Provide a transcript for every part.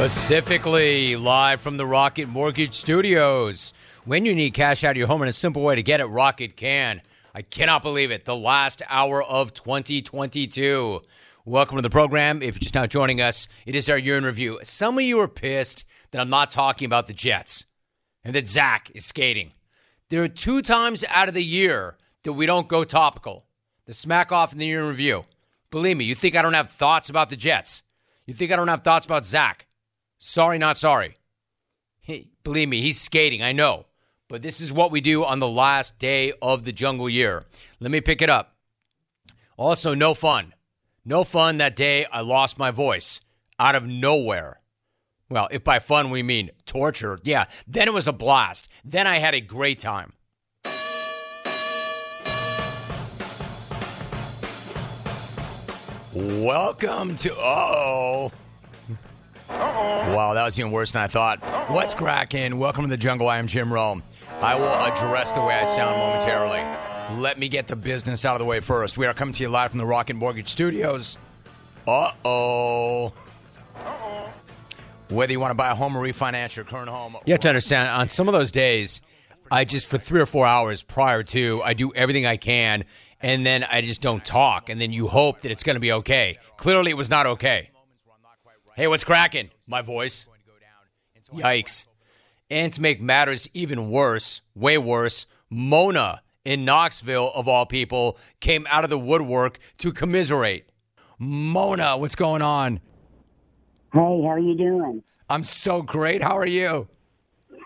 Specifically, live from the Rocket Mortgage Studios. When you need cash out of your home in a simple way to get it, Rocket can. I cannot believe it. The last hour of 2022. Welcome to the program. If you're just now joining us, it is our year in review. Some of you are pissed that I'm not talking about the Jets and that Zach is skating. There are two times out of the year that we don't go topical the smack off and the year in review. Believe me, you think I don't have thoughts about the Jets. You think I don't have thoughts about Zach. Sorry, not sorry. He, believe me, he's skating, I know. But this is what we do on the last day of the jungle year. Let me pick it up. Also, no fun. No fun that day I lost my voice out of nowhere. Well, if by fun we mean torture, yeah, then it was a blast. Then I had a great time. Welcome to oh. Wow, that was even worse than I thought. What's cracking? Welcome to the jungle. I am Jim Rome. I will address the way I sound momentarily. Let me get the business out of the way first. We are coming to you live from the Rocket Mortgage Studios. Uh oh. Uh oh. Whether you want to buy a home or refinance your current home, you have to understand on some of those days, I just for three or four hours prior to, I do everything I can, and then I just don't talk, and then you hope that it's going to be okay. Clearly, it was not okay. Hey, what's cracking? My voice. Yikes. And to make matters even worse, way worse, Mona in Knoxville, of all people, came out of the woodwork to commiserate. Mona, what's going on? Hey, how are you doing? I'm so great. How are you?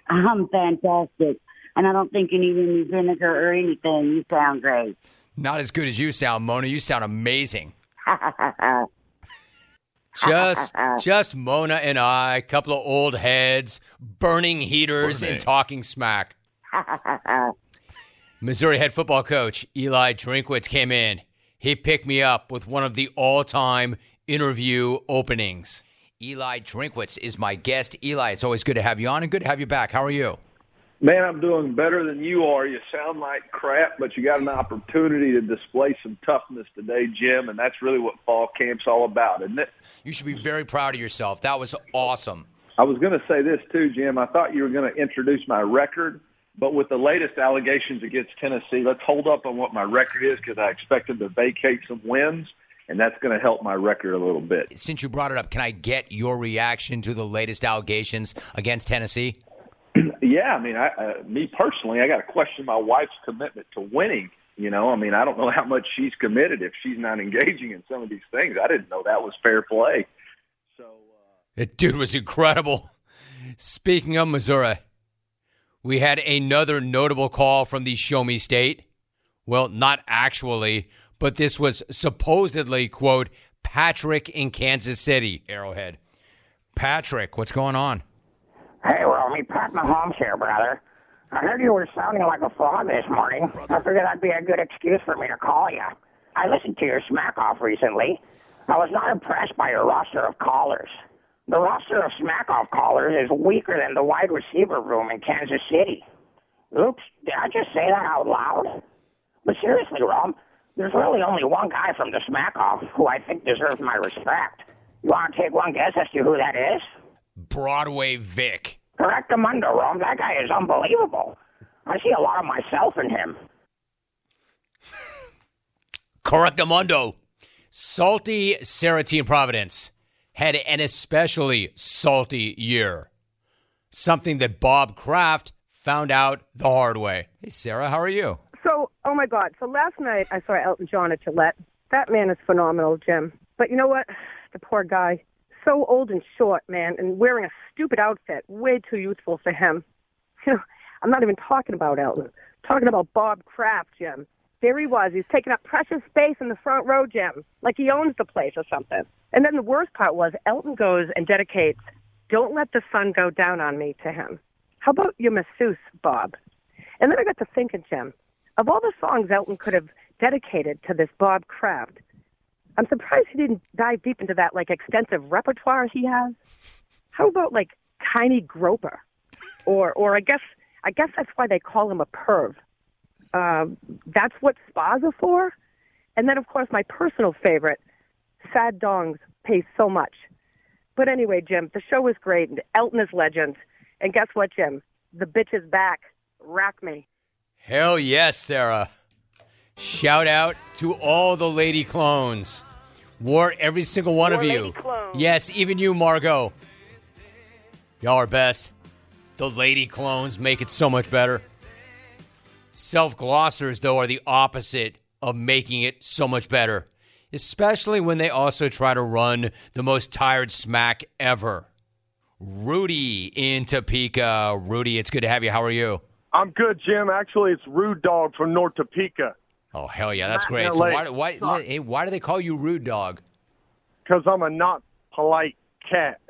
I'm fantastic. And I don't think you need any vinegar or anything. You sound great. Not as good as you sound, Mona. You sound amazing. Just, just Mona and I, a couple of old heads, burning heaters and talking smack. Missouri head football coach Eli Drinkwitz came in. He picked me up with one of the all-time interview openings. Eli Drinkwitz is my guest. Eli, it's always good to have you on and good to have you back. How are you? Man, I'm doing better than you are. You sound like crap, but you got an opportunity to display some toughness today, Jim, and that's really what fall camp's all about, isn't it? You should be very proud of yourself. That was awesome. I was going to say this too, Jim. I thought you were going to introduce my record, but with the latest allegations against Tennessee, let's hold up on what my record is because I expect expected to vacate some wins and that's going to help my record a little bit. Since you brought it up, can I get your reaction to the latest allegations against Tennessee? Yeah, I mean, I, uh, me personally, I got to question my wife's commitment to winning. You know, I mean, I don't know how much she's committed if she's not engaging in some of these things. I didn't know that was fair play. So, uh, that dude was incredible. Speaking of Missouri, we had another notable call from the Show Me State. Well, not actually, but this was supposedly, quote, Patrick in Kansas City, Arrowhead. Patrick, what's going on? Pat Mahomes here, brother. I heard you were sounding like a fraud this morning. I figured that'd be a good excuse for me to call you. I listened to your smack off recently. I was not impressed by your roster of callers. The roster of smack off callers is weaker than the wide receiver room in Kansas City. Oops, did I just say that out loud? But seriously, Rom, there's really only one guy from the smack off who I think deserves my respect. You want to take one guess as to who that is? Broadway Vic. Correctamundo, Rome. That guy is unbelievable. I see a lot of myself in him. Correctamundo. Salty Sarah Providence had an especially salty year. Something that Bob Kraft found out the hard way. Hey, Sarah, how are you? So, oh my God. So last night I saw Elton John at Gillette. That man is phenomenal, Jim. But you know what? The poor guy so old and short, man, and wearing a stupid outfit, way too youthful for him. You know, I'm not even talking about Elton. I'm talking about Bob Kraft, Jim. There he was. He's taking up precious space in the front row, Jim, like he owns the place or something. And then the worst part was Elton goes and dedicates "Don't Let the Sun Go Down on Me" to him. How about your masseuse, Bob? And then I got to thinking, Jim, of all the songs Elton could have dedicated to this Bob Kraft, I'm surprised he didn't dive deep into that like extensive repertoire he has. How about like Tiny Groper, or or I guess I guess that's why they call him a perv. Uh, that's what spas are for. And then of course my personal favorite, Sad Dongs Pay So Much. But anyway, Jim, the show was great, and Elton is legend. And guess what, Jim? The bitch is back. Rack me. Hell yes, Sarah. Shout out to all the lady clones. War every single one More of you. lady. Yes, even you, Margot. Y'all are best. The lady clones make it so much better. Self glossers, though, are the opposite of making it so much better, especially when they also try to run the most tired smack ever. Rudy in Topeka. Rudy, it's good to have you. How are you? I'm good, Jim. Actually, it's Rude Dog from North Topeka Oh hell yeah, that's Not great. So LA. why why hey, why do they call you rude dog? because I'm a not polite cat.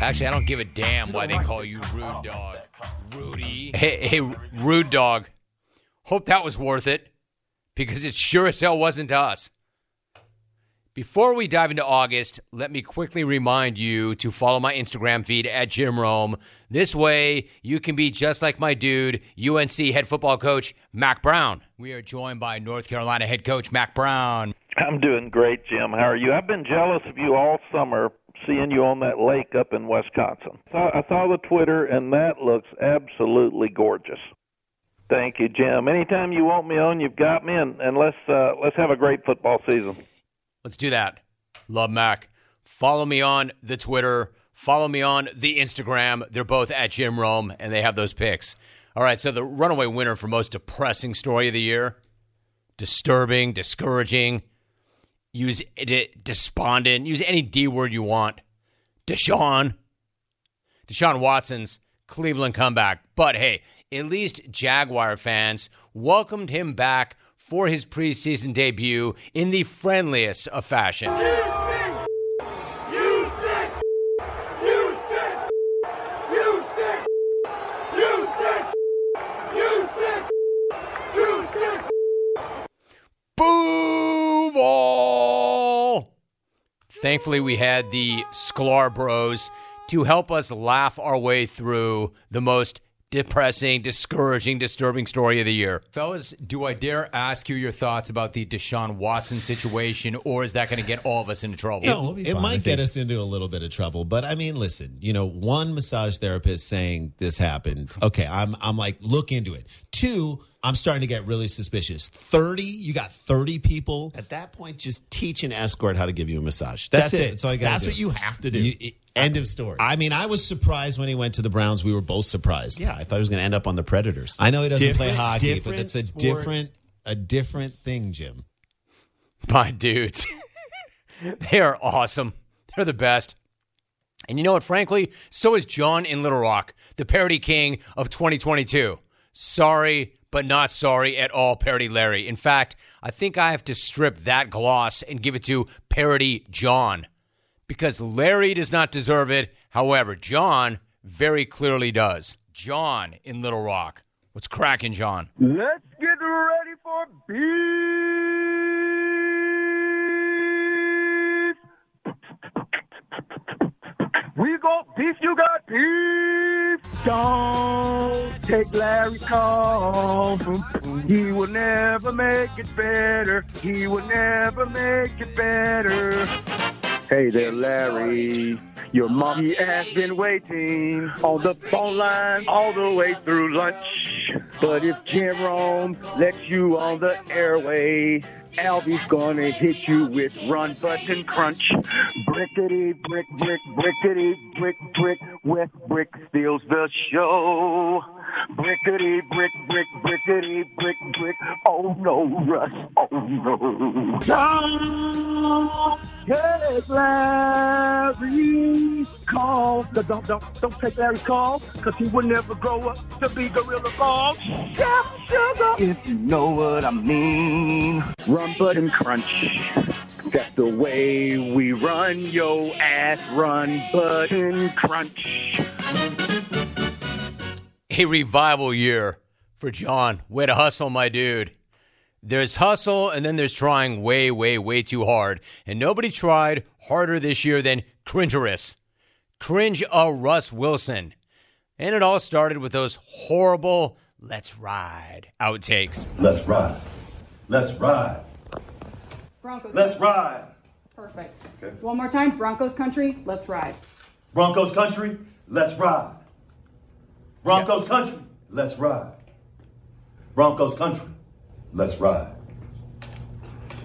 Actually, I don't give a damn why they call you rude dog. Rudy. Hey, hey, rude dog. Hope that was worth it because it sure as hell wasn't to us. Before we dive into August, let me quickly remind you to follow my Instagram feed at Jim Rome. This way, you can be just like my dude, UNC head football coach Mack Brown. We are joined by North Carolina head coach Mack Brown. I'm doing great, Jim. How are you? I've been jealous of you all summer, seeing you on that lake up in Wisconsin. I saw, the Twitter, and that looks absolutely gorgeous. Thank you, Jim. Anytime you want me on, you've got me, and, and let's uh, let's have a great football season. Let's do that. Love Mack. Follow me on the Twitter. Follow me on the Instagram. They're both at Jim Rome, and they have those picks. All right, so the runaway winner for most depressing story of the year, disturbing, discouraging, use despondent, use any D word you want. Deshaun. Deshaun Watson's Cleveland comeback. But hey, at least Jaguar fans welcomed him back for his preseason debut in the friendliest of fashion. Thankfully, we had the Sklar Bros to help us laugh our way through the most depressing, discouraging, disturbing story of the year. Fellas, do I dare ask you your thoughts about the Deshaun Watson situation, or is that going to get all of us into trouble? No, we'll it fine, might get us into a little bit of trouble, but I mean, listen, you know, one massage therapist saying this happened. Okay, I'm I'm like look into it. Two, I'm starting to get really suspicious. 30, you got 30 people. At that point, just teach an escort how to give you a massage. That's That's, it. it. That's all you got. That's do. what you have to do. You- it- End of story. I mean, I was surprised when he went to the Browns. We were both surprised. yeah, I thought he was going to end up on the Predators. I know he doesn't play hockey, but different that's a sport. different a different thing, Jim. My dudes. they are awesome. They're the best. And you know what, frankly, so is John in Little Rock, the parody king of 2022. Sorry, but not sorry at all, Parody Larry. In fact, I think I have to strip that gloss and give it to Parody John because Larry does not deserve it. However, John very clearly does. John in Little Rock. What's cracking, John? Let's get ready for beef. We got beef, you got beef. Don't take Larry's call. He will never make it better. He will never make it better. Hey there, Larry. Your mommy has been waiting on the phone line all the way through lunch. But if Jim Rome lets you on the airway, Albie's gonna hit you with run button crunch. Brickety brick brick brickety brick brick with brick steals the show. Brickety brick brick brickety brick brick. Oh no, Russ. Oh no. Don't take Larry's call. No, Don't don't don't take Larry's call, cause he would never grow up to be Gorilla Ball. Chef Sugar. If you know what I mean. Run button crunch. That's the way we run yo ass run button crunch. a revival year for John. Way to hustle, my dude. There's hustle, and then there's trying way, way, way too hard. And nobody tried harder this year than Cringerous. Cringe a Russ Wilson. And it all started with those horrible let's ride outtakes. Let's ride. Let's ride. Broncos. Let's ride. Perfect. Okay. One more time. Broncos country. Let's ride. Broncos country, let's ride. Broncos country, let's ride. Broncos country, let's ride.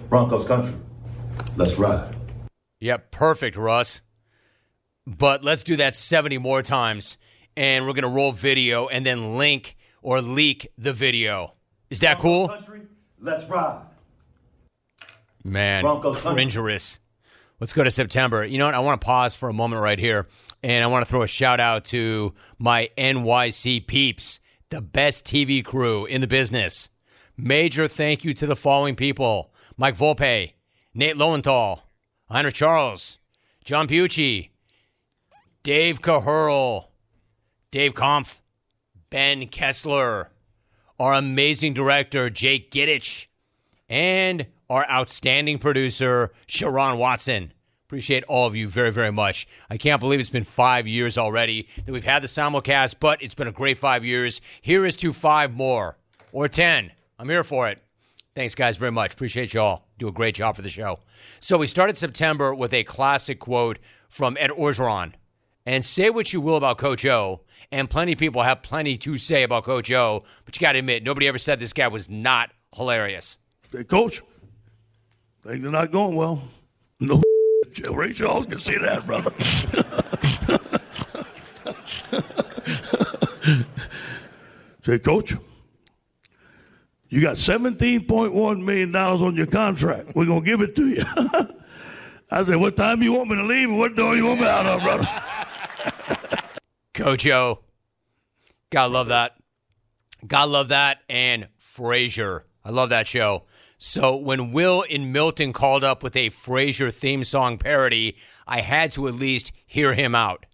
Broncos country, let's ride. Yep, perfect, Russ. But let's do that 70 more times, and we're going to roll video and then link or leak the video. Is that cool? Country, let's ride. Man, cringerous. Let's go to September. You know what? I want to pause for a moment right here, and I want to throw a shout out to my NYC peeps, the best TV crew in the business. Major thank you to the following people Mike Volpe, Nate Lowenthal, Heinrich Charles, John Pucci, Dave Caherl, Dave Kampf, Ben Kessler, our amazing director, Jake Gittich, and our outstanding producer, Sharon Watson. Appreciate all of you very, very much. I can't believe it's been five years already that we've had the simulcast, but it's been a great five years. Here is to five more or 10. I'm here for it. Thanks, guys, very much. Appreciate you all. Do a great job for the show. So we started September with a classic quote from Ed Orgeron. And say what you will about Coach O, and plenty of people have plenty to say about Coach O, but you got to admit, nobody ever said this guy was not hilarious. Say, Coach, things are not going well. No, Ray Charles can see that, brother. Say, Coach, you got $17.1 million on your contract. We're going to give it to you. I said, what time you want me to leave and what door you want me out of, brother? Coach O. Gotta love that. Gotta love that. And Frasier. I love that show. So when Will in Milton called up with a Frasier theme song parody, I had to at least hear him out.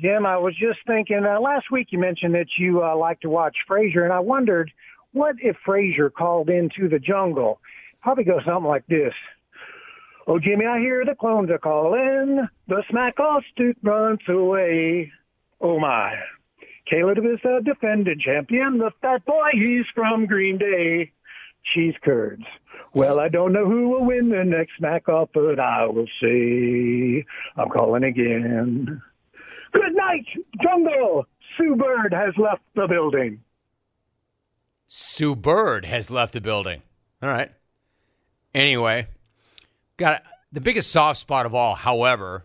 Jim. I was just thinking uh, last week you mentioned that you uh, like to watch Frasier, and I wondered what if Frasier called into the jungle? Probably go something like this. Oh, Jimmy, I hear the clones are calling. The smack off Duke runs away. Oh, my. Caleb is the defending champion. The fat boy, he's from Green Bay. Cheese curds. Well, I don't know who will win the next smack off, but I will say I'm calling again. Good night, jungle. Sue Bird has left the building. Sue Bird has left the building. All right. Anyway, got the biggest soft spot of all, however,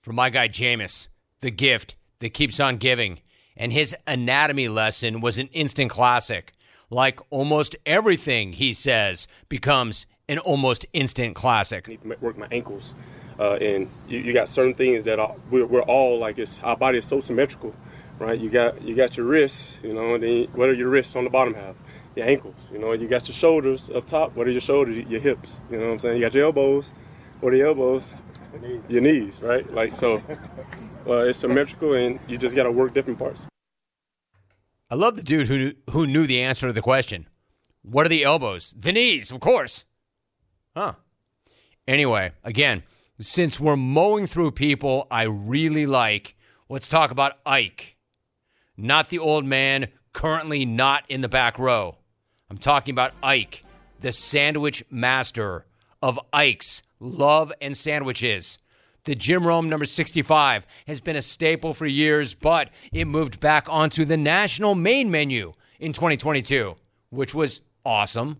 for my guy Jameis, the gift that keeps on giving. And his anatomy lesson was an instant classic. Like almost everything he says becomes an almost instant classic. I need to work my ankles, uh, and you, you got certain things that are, we're, we're all like it's our body is so symmetrical, right? You got you got your wrists, you know, and then what are your wrists on the bottom half? Your ankles, you know. You got your shoulders up top. What are your shoulders? Your hips, you know what I'm saying? You got your elbows. What are your elbows? Your knees, right? Like so. Well, it's symmetrical, and you just got to work different parts. I love the dude who who knew the answer to the question. What are the elbows? The knees, of course. Huh. Anyway, again, since we're mowing through people I really like, let's talk about Ike. Not the old man currently not in the back row. I'm talking about Ike, the sandwich master of Ike's Love and Sandwiches. The Jim Rome number 65 has been a staple for years, but it moved back onto the national main menu in 2022, which was awesome.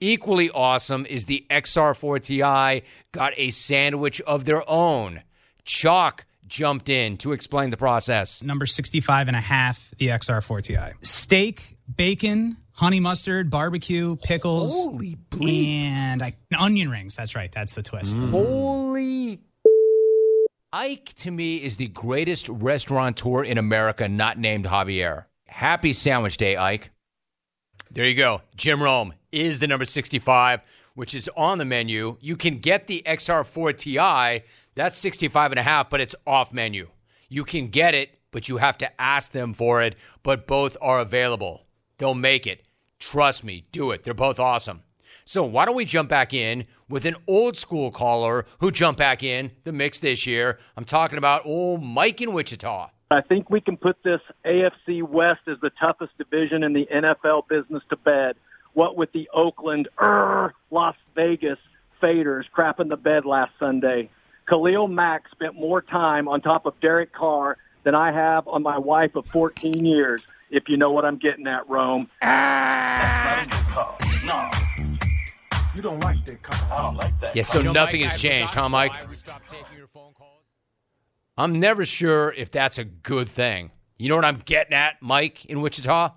Equally awesome is the XR4TI got a sandwich of their own. Chalk jumped in to explain the process. Number 65 and a half, the XR4TI. Steak, bacon, honey mustard, barbecue, pickles, Holy and I, onion rings. That's right. That's the twist. Holy Ike to me is the greatest restaurateur in America, not named Javier. Happy Sandwich Day, Ike. There you go. Jim Rome is the number 65, which is on the menu. You can get the XR4 Ti. That's 65 and a half, but it's off menu. You can get it, but you have to ask them for it, but both are available. They'll make it. Trust me, do it. They're both awesome. So why don't we jump back in with an old school caller who jumped back in the mix this year? I'm talking about old Mike in Wichita. I think we can put this AFC West as the toughest division in the NFL business to bed. What with the Oakland, er, Las Vegas, faders crapping the bed last Sunday. Khalil Mack spent more time on top of Derek Carr than I have on my wife of 14 years, if you know what I'm getting at, Rome. No. You don't like that car. I don't like that. Yeah, so nothing has changed, huh, Mike? I'm never sure if that's a good thing. You know what I'm getting at, Mike, in Wichita?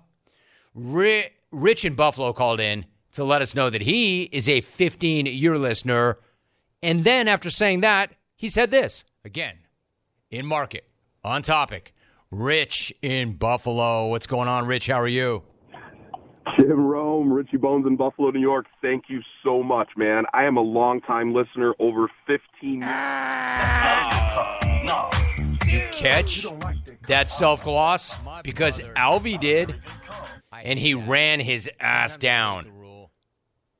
Rich in Buffalo called in to let us know that he is a 15 year listener. And then after saying that, he said this again in market, on topic. Rich in Buffalo. What's going on, Rich? How are you? Jim Rome, Richie Bones in Buffalo, New York. Thank you so much, man. I am a longtime listener, over 15 You catch that self gloss because Alvy did, and he ran his ass down.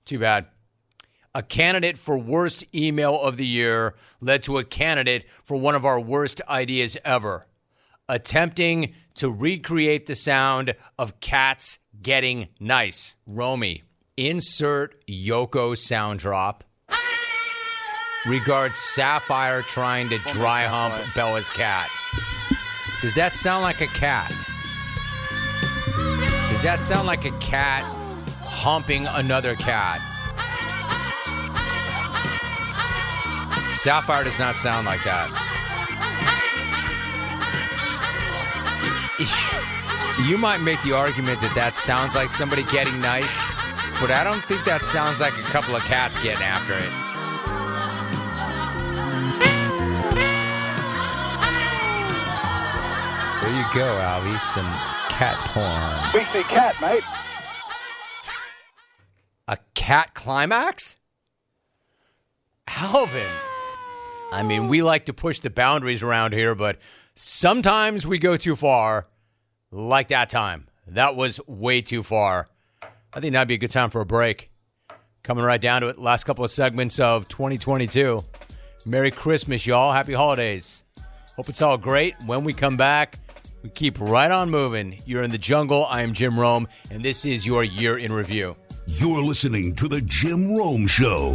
Too bad. A candidate for worst email of the year led to a candidate for one of our worst ideas ever. Attempting to recreate the sound of cats getting nice. Romy, insert Yoko sound drop. Regards Sapphire trying to dry hump Bella's cat. Does that sound like a cat? Does that sound like a cat humping another cat? Sapphire does not sound like that. You might make the argument that that sounds like somebody getting nice, but I don't think that sounds like a couple of cats getting after it. There you go, Alvy. Some cat porn. We say cat, mate. A cat climax? Alvin. I mean, we like to push the boundaries around here, but sometimes we go too far, like that time. That was way too far. I think that'd be a good time for a break. Coming right down to it, last couple of segments of 2022. Merry Christmas, y'all. Happy holidays. Hope it's all great. When we come back, we keep right on moving. You're in the jungle. I am Jim Rome, and this is your year in review. You're listening to The Jim Rome Show.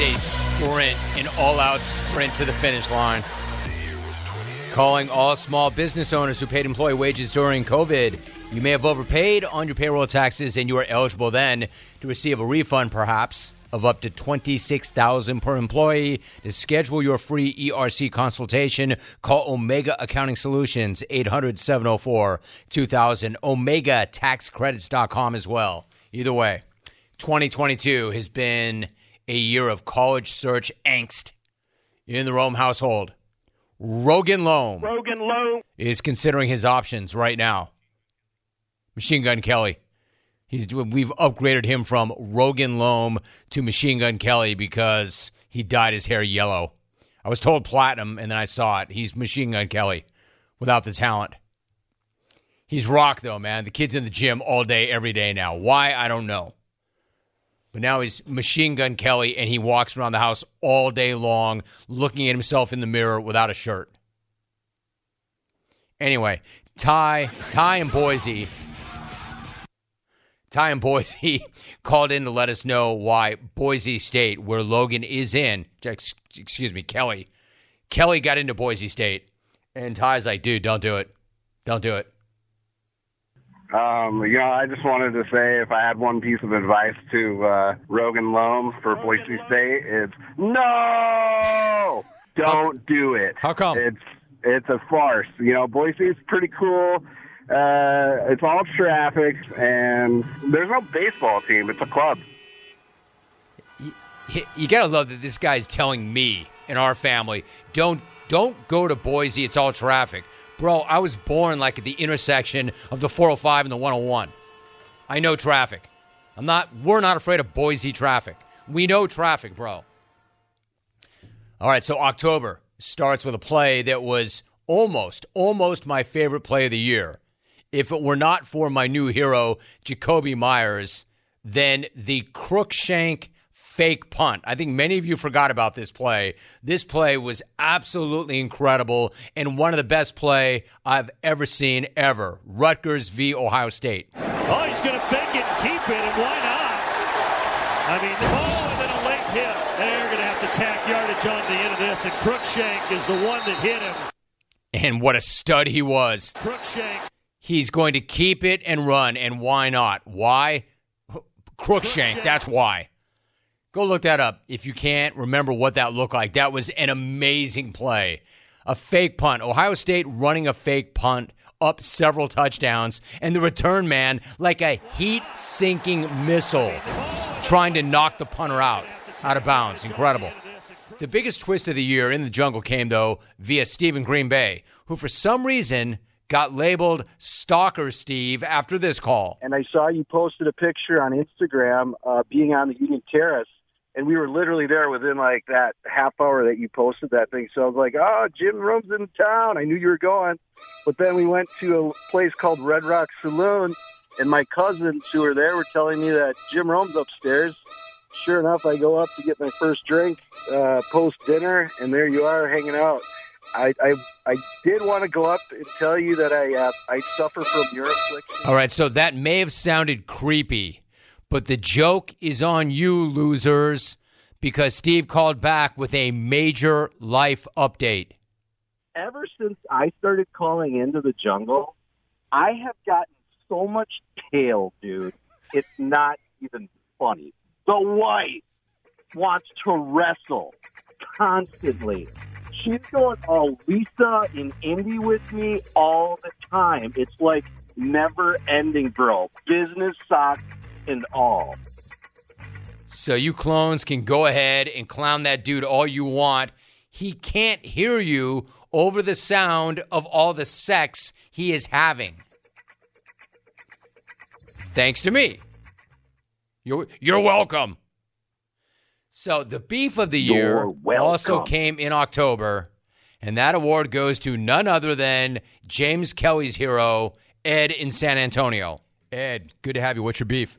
Is a sprint, an all out sprint to the finish line. Calling all small business owners who paid employee wages during COVID. You may have overpaid on your payroll taxes and you are eligible then to receive a refund perhaps of up to 26,000 per employee. To schedule your free ERC consultation, call Omega Accounting Solutions 800-704-2000 omegataxcredits.com as well. Either way, 2022 has been a year of college search angst in the Rome household. Rogan Loam Rogan Loam. is considering his options right now. Machine Gun Kelly. He's we've upgraded him from Rogan Loam to Machine Gun Kelly because he dyed his hair yellow. I was told platinum and then I saw it. He's Machine Gun Kelly without the talent. He's rock though, man. The kid's in the gym all day every day now. Why? I don't know. But now he's Machine Gun Kelly, and he walks around the house all day long looking at himself in the mirror without a shirt. Anyway, Ty, Ty and Boise, Ty and Boise called in to let us know why Boise State, where Logan is in, excuse me, Kelly, Kelly got into Boise State, and Ty's like, dude, don't do it, don't do it. Um, you know, I just wanted to say if I had one piece of advice to uh, Rogan Loam for Boise State, it's no, don't do it. How come? It's it's a farce. You know, Boise is pretty cool. Uh, it's all traffic, and there's no baseball team. It's a club. you- you gotta love that this guy's telling me and our family don't don't go to Boise. It's all traffic, bro. I was born like at the intersection of the 405 and the 101. I know traffic. I'm not. We're not afraid of Boise traffic. We know traffic, bro. All right, so October starts with a play that was almost, almost my favorite play of the year. If it were not for my new hero, Jacoby Myers, then the Cruickshank fake punt. I think many of you forgot about this play. This play was absolutely incredible and one of the best play I've ever seen ever. Rutgers v. Ohio State. Oh, he's going to fake it and keep it, and why not? I mean, oh, and then a late hit. They're going to have to tack yardage on the end of this, and Cruickshank is the one that hit him. And what a stud he was. Cruickshank. He's going to keep it and run, and why not? Why? Cruickshank, that's why. Go look that up if you can't remember what that looked like. That was an amazing play. A fake punt. Ohio State running a fake punt up several touchdowns, and the return man like a heat sinking missile trying to knock the punter out, out of bounds. Incredible. The biggest twist of the year in the jungle came, though, via Stephen Green Bay, who for some reason got labeled Stalker Steve after this call. and I saw you posted a picture on Instagram uh, being on the Union Terrace, and we were literally there within like that half hour that you posted that thing. So I was like, "Oh, Jim Rome's in town." I knew you were going, but then we went to a place called Red Rock Saloon, and my cousins who were there were telling me that Jim Rome's upstairs. Sure enough, I go up to get my first drink uh, post dinner, and there you are hanging out. I, I I did want to go up and tell you that I uh, I suffer from your affliction. All right, so that may have sounded creepy, but the joke is on you, losers, because Steve called back with a major life update. Ever since I started calling into the jungle, I have gotten so much tail, dude. It's not even funny. The wife wants to wrestle constantly. She's going all Lisa in Indy with me all the time. It's like never ending, bro. Business socks and all. So you clones can go ahead and clown that dude all you want. He can't hear you over the sound of all the sex he is having. Thanks to me. You're, you're welcome. So the beef of the year also came in October, and that award goes to none other than James Kelly's hero, Ed in San Antonio. Ed, good to have you. What's your beef?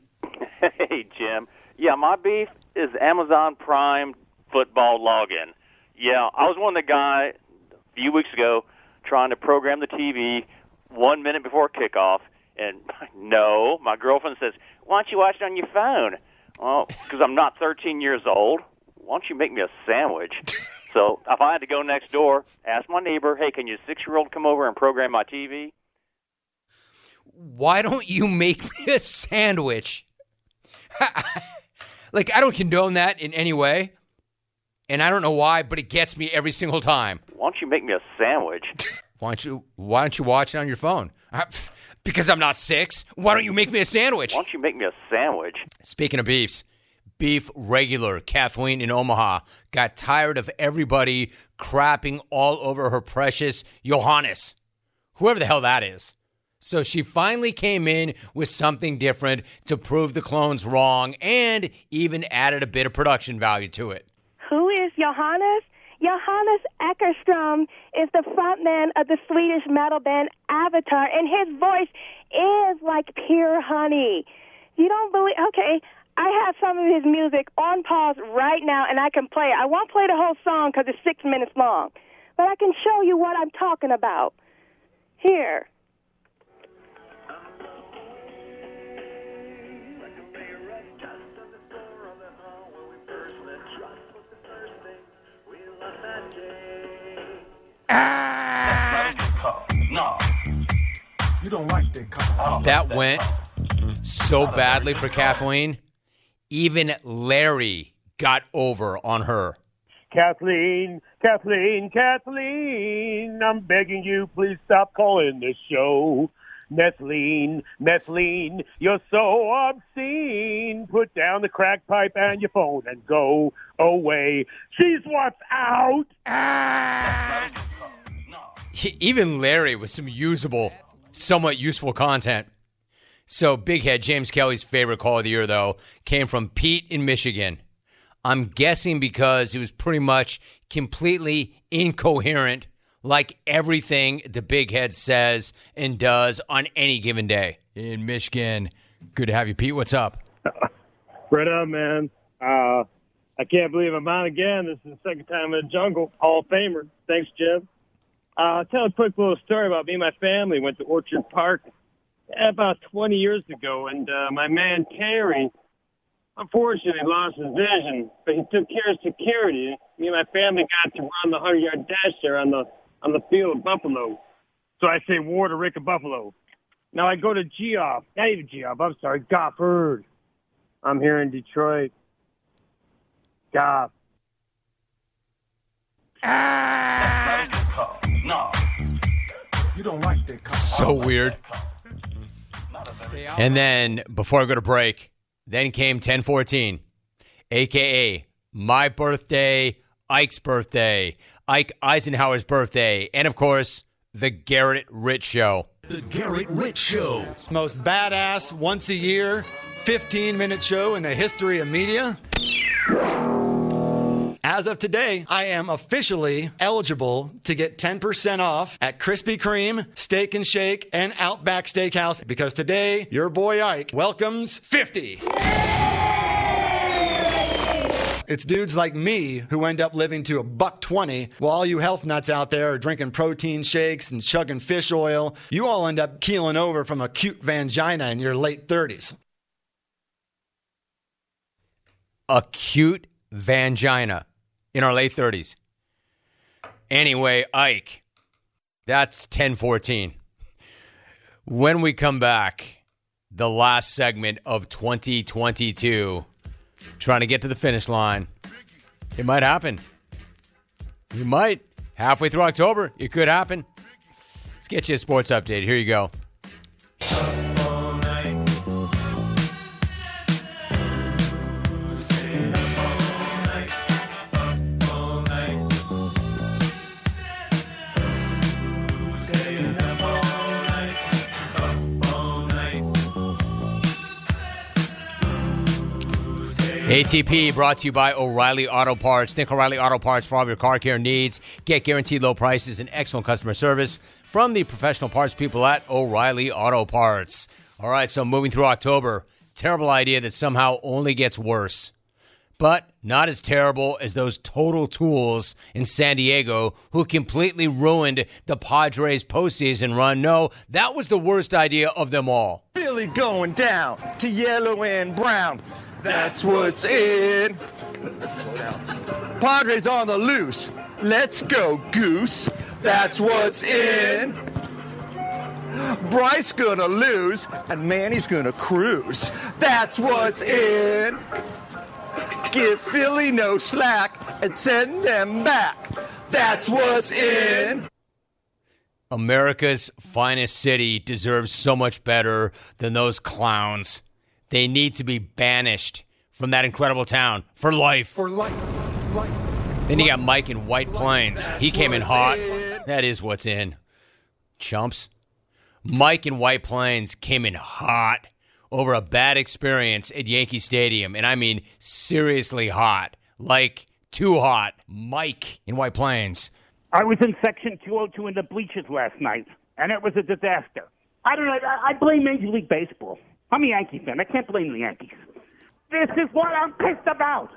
Hey, Jim. Yeah, my beef is Amazon Prime football login. Yeah, I was one of the guy a few weeks ago trying to program the TV one minute before kickoff, and no, my girlfriend says, "Why don't you watch it on your phone?" Well, because I'm not 13 years old. Why don't you make me a sandwich? so if I had to go next door, ask my neighbor, "Hey, can your six-year-old come over and program my TV?" why don't you make me a sandwich? like, I don't condone that in any way. And I don't know why, but it gets me every single time. Why don't you make me a sandwich? Why don't you why don't you watch it on your phone? Pff, Because I'm not six. Why don't you make me a sandwich? Why don't you make me a sandwich? Speaking of beefs, beef regular Kathleen in Omaha got tired of everybody crapping all over her precious Johannes, whoever the hell that is. So she finally came in with something different to prove the clones wrong and even added a bit of production value to it. Who is Johannes? Johannes Eckerstrom is the frontman of the Swedish metal band Avatar, and his voice is like pure honey. You don't believe? Okay, I have some of his music on pause right now, and I can play it. I won't play the whole song because it's six minutes long, but I can show you what I'm talking about. Here. No. You don't like that car. That went so badly for Kathleen. Even Larry got over on her. Kathleen, Kathleen, Kathleen, I'm begging you, please stop calling this show. Methylene, methylene, you're so obscene. Put down the crack pipe and your phone and go away. She's what's out. He- even Larry with some usable, somewhat useful content. So, Big Head, James Kelly's favorite call of the year, though, came from Pete in Michigan. I'm guessing because he was pretty much completely incoherent, like everything the Big Head says and does on any given day. In Michigan, good to have you, Pete. What's up? Right on, man. Uh, I can't believe I'm on again. This is the second time in the jungle. Hall of Famer. Thanks, Jim. Uh, I'll tell a quick little story about me and my family. Went to Orchard Park about 20 years ago, and uh, my man Terry, unfortunately, lost his vision, but he took care of security. Me and my family got to run the 100 yard dash there on the on the field of Buffalo. So I say war to Rick of Buffalo. Now I go to Geoff, not even Geoff, I'm sorry, Gofford. I'm here in Detroit. Goff. No. You don't like that car. So weird. And then before I go to break, then came 1014, aka my birthday, Ike's birthday, Ike Eisenhower's birthday, and of course, the Garrett Rich Show. The Garrett Rich Show. Most badass, once a year, 15 minute show in the history of media. As of today, I am officially eligible to get 10% off at Krispy Kreme, Steak and Shake, and Outback Steakhouse because today, your boy Ike welcomes 50. It's dudes like me who end up living to a buck 20 while all you health nuts out there are drinking protein shakes and chugging fish oil. You all end up keeling over from acute vangina in your late 30s. Acute vangina in our late 30s. Anyway, Ike, that's 1014. When we come back, the last segment of 2022, trying to get to the finish line. It might happen. You might. Halfway through October, it could happen. Let's get you a sports update. Here you go. ATP brought to you by O'Reilly Auto Parts. Think O'Reilly Auto Parts for all of your car care needs. Get guaranteed low prices and excellent customer service from the professional parts people at O'Reilly Auto Parts. All right, so moving through October, terrible idea that somehow only gets worse. But not as terrible as those total tools in San Diego who completely ruined the Padres postseason run. No, that was the worst idea of them all. Billy going down to yellow and brown. That's what's in. Padres on the loose. Let's go, Goose. That's what's in. Bryce gonna lose, and Manny's gonna cruise. That's what's in. Give Philly no slack and send them back. That's what's in. America's finest city deserves so much better than those clowns. They need to be banished from that incredible town for life. For life. life. Then you got Mike in White Plains. He came in hot. That is what's in. Chumps. Mike in White Plains came in hot over a bad experience at Yankee Stadium. And I mean seriously hot. Like too hot. Mike in White Plains. I was in section 202 in the bleachers last night, and it was a disaster. I don't know. I, I blame Major League Baseball. I'm a Yankee fan. I can't blame the Yankees. This is what I'm pissed about.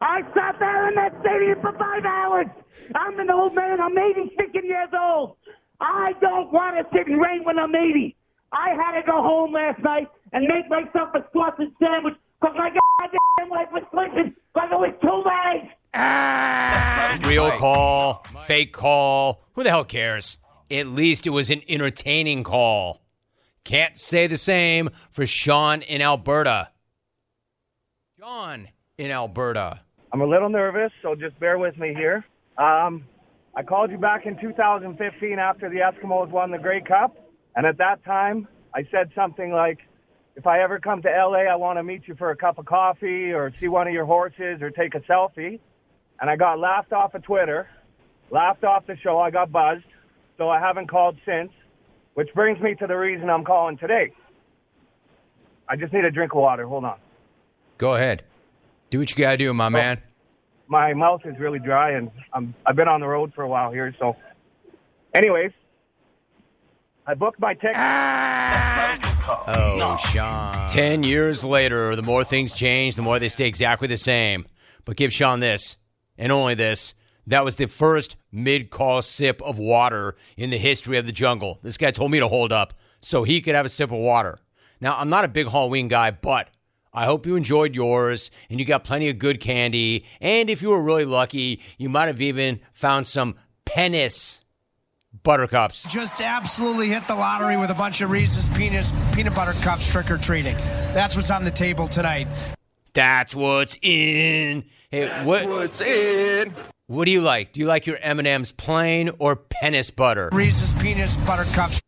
I sat there in that stadium for five hours. I'm an old man. I'm 86 years old. I don't want to sit in rain when I'm 80. I had to go home last night and make myself a sausage sandwich because my goddamn wife was sleeping because it was too late. Ah! Real call, fake call. Who the hell cares? At least it was an entertaining call. Can't say the same for Sean in Alberta. Sean in Alberta. I'm a little nervous, so just bear with me here. Um, I called you back in 2015 after the Eskimos won the Grey Cup, and at that time I said something like, "If I ever come to LA, I want to meet you for a cup of coffee, or see one of your horses, or take a selfie." And I got laughed off of Twitter, laughed off the show. I got buzzed, so I haven't called since. Which brings me to the reason I'm calling today. I just need a drink of water. Hold on. Go ahead. Do what you got to do, my man. My mouth is really dry, and I'm, I've been on the road for a while here. So, anyways, I booked my ticket. Ah! Oh, Sean. Ten years later, the more things change, the more they stay exactly the same. But give Sean this, and only this. That was the first mid call sip of water in the history of the jungle. This guy told me to hold up so he could have a sip of water. Now, I'm not a big Halloween guy, but I hope you enjoyed yours and you got plenty of good candy. And if you were really lucky, you might have even found some penis buttercups. Just absolutely hit the lottery with a bunch of Reese's penis, peanut butter cups trick or treating. That's what's on the table tonight. That's what's in. Hey, what, what's in. What do you like? Do you like your M&Ms plain or penis butter? Reese's penis butter cups.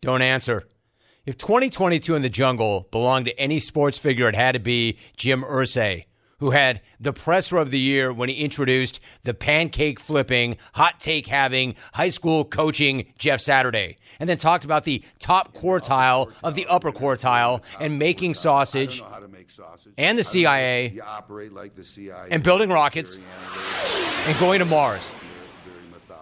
Don't answer. If 2022 in the jungle belonged to any sports figure, it had to be Jim Irsay, who had the presser of the year when he introduced the pancake flipping, hot take having, high school coaching Jeff Saturday, and then talked about the top quartile of the upper quartile and making sausage and the CIA You operate like the CIA. and building rockets and going to Mars.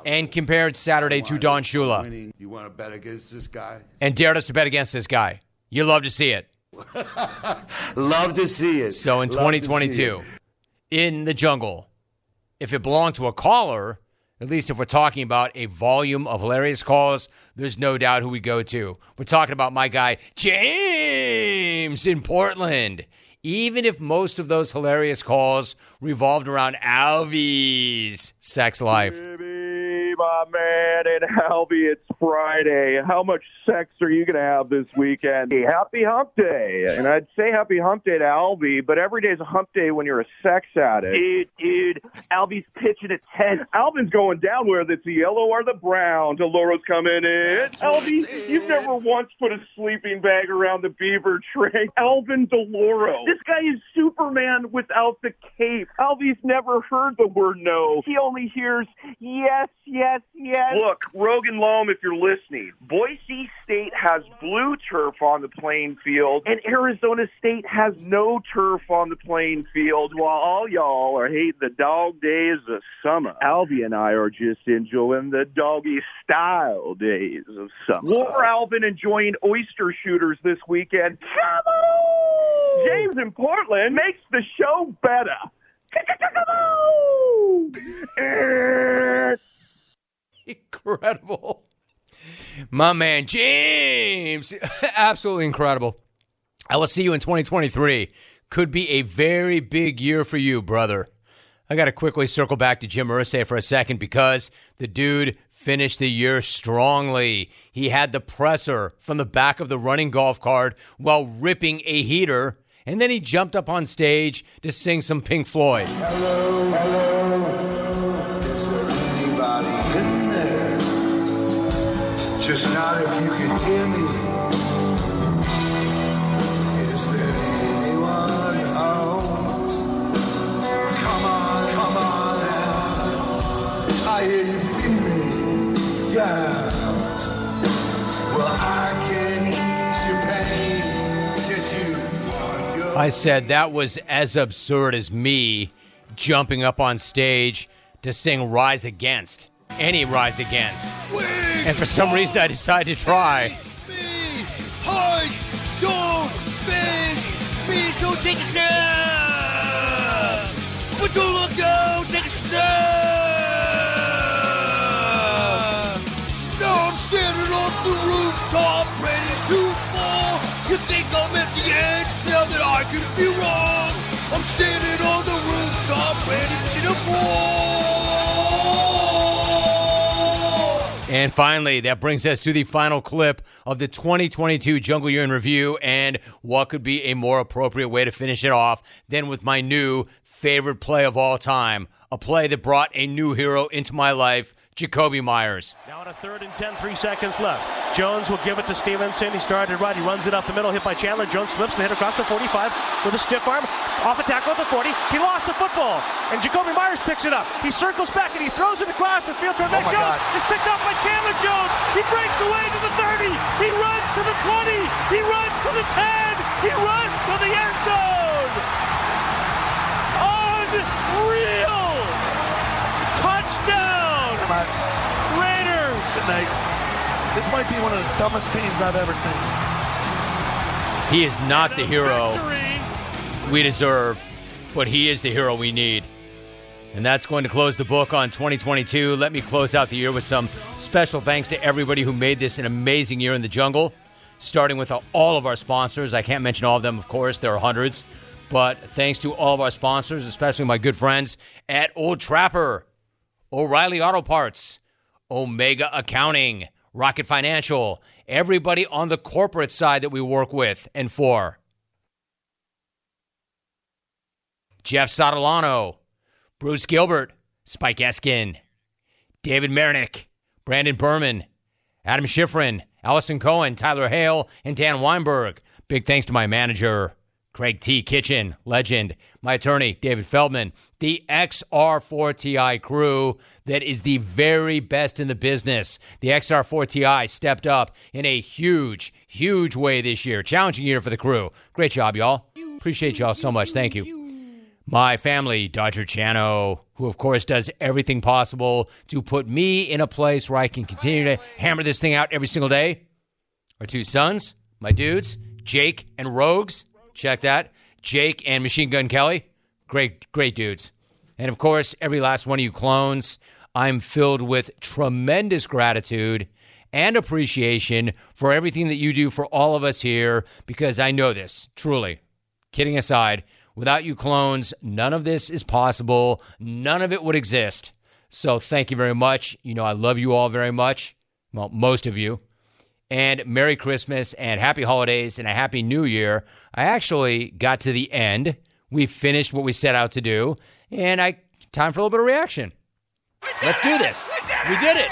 And compared Saturday to Don Shula You want to bet against this guy? and dared us to bet against this guy. You love to see it. Love to see it. So in Love 2022, in the jungle, if it belonged to a caller, at least if we're talking about a volume of hilarious calls, there's no doubt who we go to. We're talking about my guy, James in Portland. Even if most of those hilarious calls revolved around Alvy's sex life. Man, and Albie, it's Friday. How much sex are you going to have this weekend? Hey, happy hump day. And I'd say happy hump day to Albie, but every day is a hump day when you're a sex addict. Dude, dude, Albie's pitching a 10. Alvin's going down whether it's the yellow or the brown. Deloro's coming in. Albie, you've never once put a sleeping bag around the beaver tray. Alvin Deloro. This guy is Superman without the cape. Albie's never heard the word no. He only hears yes, yes, yes. Look, Rogan Loam, if you're listening, Boise State has blue turf on the playing field, and Arizona State has no turf on the playing field, while all y'all are hating the dog days of summer. Albie and I are just enjoying the doggy style days of summer. War Alvin enjoying oyster shooters this weekend. Come on! James in Portland makes the show better. Incredible. My man, James. Absolutely incredible. I will see you in 2023. Could be a very big year for you, brother. I got to quickly circle back to Jim Irsay for a second because the dude finished the year strongly. He had the presser from the back of the running golf cart while ripping a heater, and then he jumped up on stage to sing some Pink Floyd. Hello, hello. Not if you can hear me. Is there anyone home? Come on, come on. I hear you feeling down. Well, I can ease your pain. Get you I said that was as absurd as me jumping up on stage to sing Rise Against. Any Rise Against. And for some reason, I decided to try. Don't so take And finally, that brings us to the final clip of the 2022 Jungle Year in Review. And what could be a more appropriate way to finish it off than with my new favorite play of all time? A play that brought a new hero into my life, Jakobi Meyers. Now on a third and 10, three seconds left. Jones will give it to Stevenson. He started right. He runs it up the middle, hit by Chandler. Jones slips and hit across the 45 with a stiff arm. Off a tackle at the 40. He lost the football. And Jakobi Meyers picks it up. He circles back and he throws it across the field toward Oh Mac my Jones. God. It's picked up by Chandler Jones. He breaks away to the 30. He runs to the 20. He runs to the 10. He runs to the end zone. This might be one of the dumbest teams I've ever seen. He is not the hero we deserve. but he is the hero we need. And that's going to close the book on 2022. Let me close out the year with some special thanks to everybody who made this an amazing year in the jungle, starting with all of our sponsors. I can't mention all of them, of course, there are hundreds. But thanks to all of our sponsors, especially my good friends at Old Trapper, O'Reilly Auto Parts, Omega Accounting, Rocket Financial, everybody on the corporate side that we work with and for. Jeff Sottolano, Bruce Gilbert, Spike Eskin, David Marinick, Brandon Berman, Adam Schifrin, Allison Cohen, Tyler Hale, and Dan Weinberg. Big thanks to my manager, Craig T. Kitchen, legend, my attorney, David Feldman, the XR4TI crew that is the very best in the business. The XR4TI stepped up in a huge, huge way this year. Challenging year for the crew. Great job, y'all. Appreciate y'all so much. Thank you. My family, Dodger Chano, who of course does everything possible to put me in a place where I can continue to hammer this thing out every single day. Our two sons, my dudes, Jake and Rogues. Check that. Jake and Machine Gun Kelly. Great, great dudes. And of course, every last one of you clones. I'm filled with tremendous gratitude and appreciation for everything that you do for all of us here because I know this, truly. Kidding aside, without you clones, none of this is possible. None of it would exist. So thank you very much. You know, I love you all very much. Well, most of you and Merry Christmas and Happy Holidays and a Happy New Year. I actually got to the end. We finished what we set out to do, and I time for a little bit of reaction. Let's do this. We did it.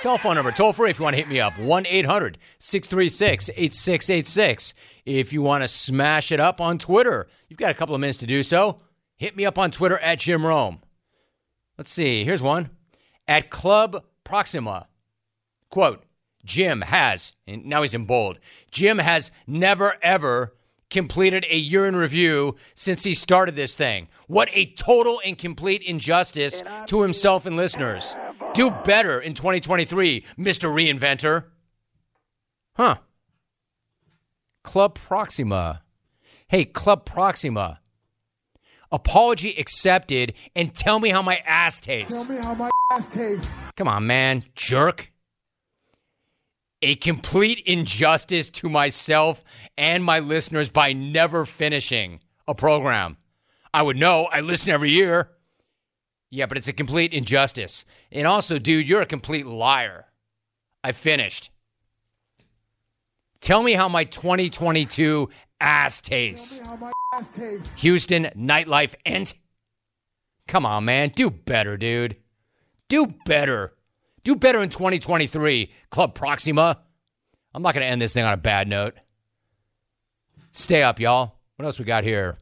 Telephone number, toll free if you want to hit me up 1 800 636 8686. If you want to smash it up on Twitter, you've got a couple of minutes to do so. Hit me up on Twitter at Jim Rome. Let's see, here's one at Club Proxima. Quote, Jim has, and now he's in bold, Jim has never, ever completed a year in review since he started this thing. What a total and complete injustice to himself and listeners. Do better in 2023, Mr. Reinventor. Huh. Club Proxima. Hey, Club Proxima. Apology accepted, and tell me how my ass tastes. Tell me how my ass tastes. Come on, man. Jerk a complete injustice to myself and my listeners by never finishing a program. I would know. I listen every year. Yeah, but it's a complete injustice. And also, dude, you're a complete liar. I finished. Tell me how my 2022 ass tastes. Ass tastes. Houston nightlife ent. Come on, man. Do better, dude. Do better. Do better in 2023, Club Proxima. I'm not going to end this thing on a bad note. Stay up, y'all. What else we got here?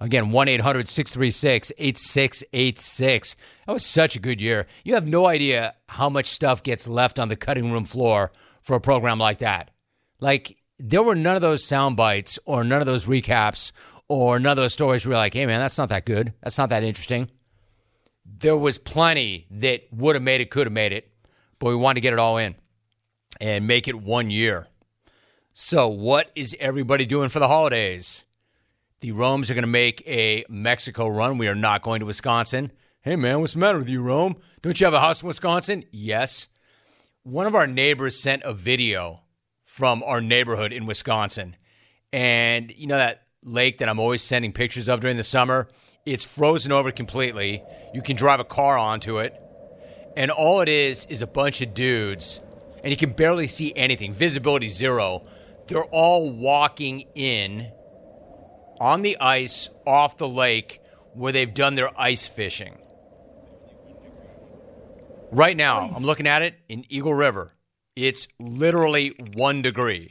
Again, 1 800 636 8686. That was such a good year. You have no idea how much stuff gets left on the cutting room floor for a program like that. Like, there were none of those sound bites or none of those recaps or none of those stories where you're like, hey, man, that's not that good. That's not that interesting. There was plenty that would have made it, could have made it, but we wanted to get it all in and make it one year. So, what is everybody doing for the holidays? The Romes are going to make a Mexico run. We are not going to Wisconsin. Hey, man, what's the matter with you, Rome? Don't you have a house in Wisconsin? Yes. One of our neighbors sent a video from our neighborhood in Wisconsin. And you know that lake that I'm always sending pictures of during the summer? It's frozen over completely. You can drive a car onto it. And all it is is a bunch of dudes, and you can barely see anything. Visibility zero. They're all walking in on the ice off the lake where they've done their ice fishing. Right now, I'm looking at it in Eagle River. It's literally one degree.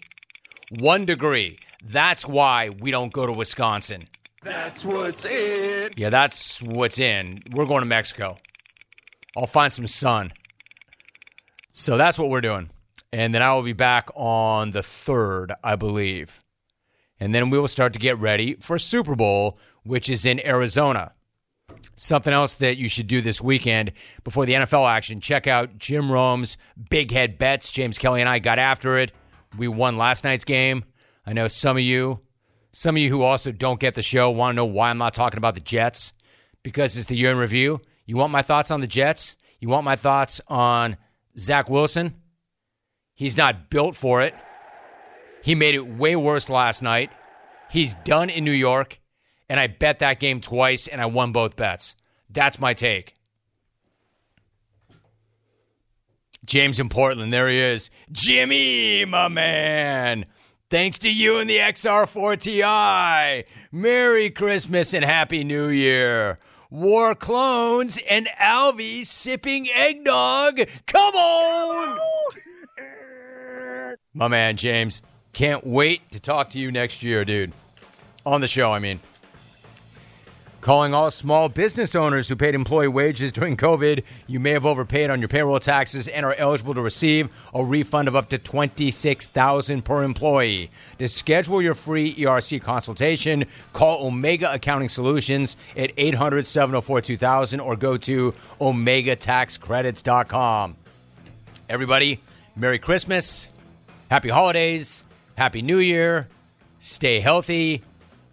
One degree. That's why we don't go to Wisconsin. That's what's in. Yeah, that's what's in. We're going to Mexico. I'll find some sun. So that's what we're doing. And then I will be back on the 3rd, I believe. And then we will start to get ready for Super Bowl, which is in Arizona. Something else that you should do this weekend before the NFL action, check out Jim Rome's Big Head Bets. James Kelly and I got after it. We won last night's game. I know some of you, Some of you who also don't get the show want to know why I'm not talking about the Jets because it's the year in review. You want my thoughts on the Jets? You want my thoughts on Zach Wilson? He's not built for it. He made it way worse last night. He's done in New York, and I bet that game twice, and I won both bets. That's my take. James in Portland, there he is. Jimmy, my man. Thanks to you and the XR4TI. Merry Christmas and Happy New Year. War clones and Alvy sipping eggnog. Come on! My man, James. Can't wait to talk to you next year, dude. On the show, I mean. Calling all small business owners who paid employee wages during COVID. You may have overpaid on your payroll taxes and are eligible to receive a refund of up to 26,000 per employee. To schedule your free ERC consultation, call Omega Accounting Solutions at 800-704-2000 or go to omegataxcredits.com. Everybody, Merry Christmas, Happy Holidays, Happy New Year, stay healthy,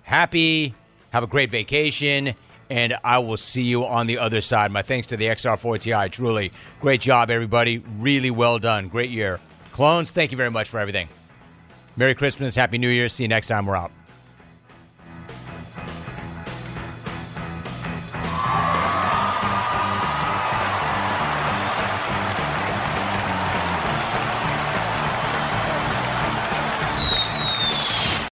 happy, have a great vacation, and I will see you on the other side. My thanks to the XR4TI. Truly, great job, everybody. Really well done. Great year. Clones, thank you very much for everything. Merry Christmas, Happy New Year. See you next time. We're out.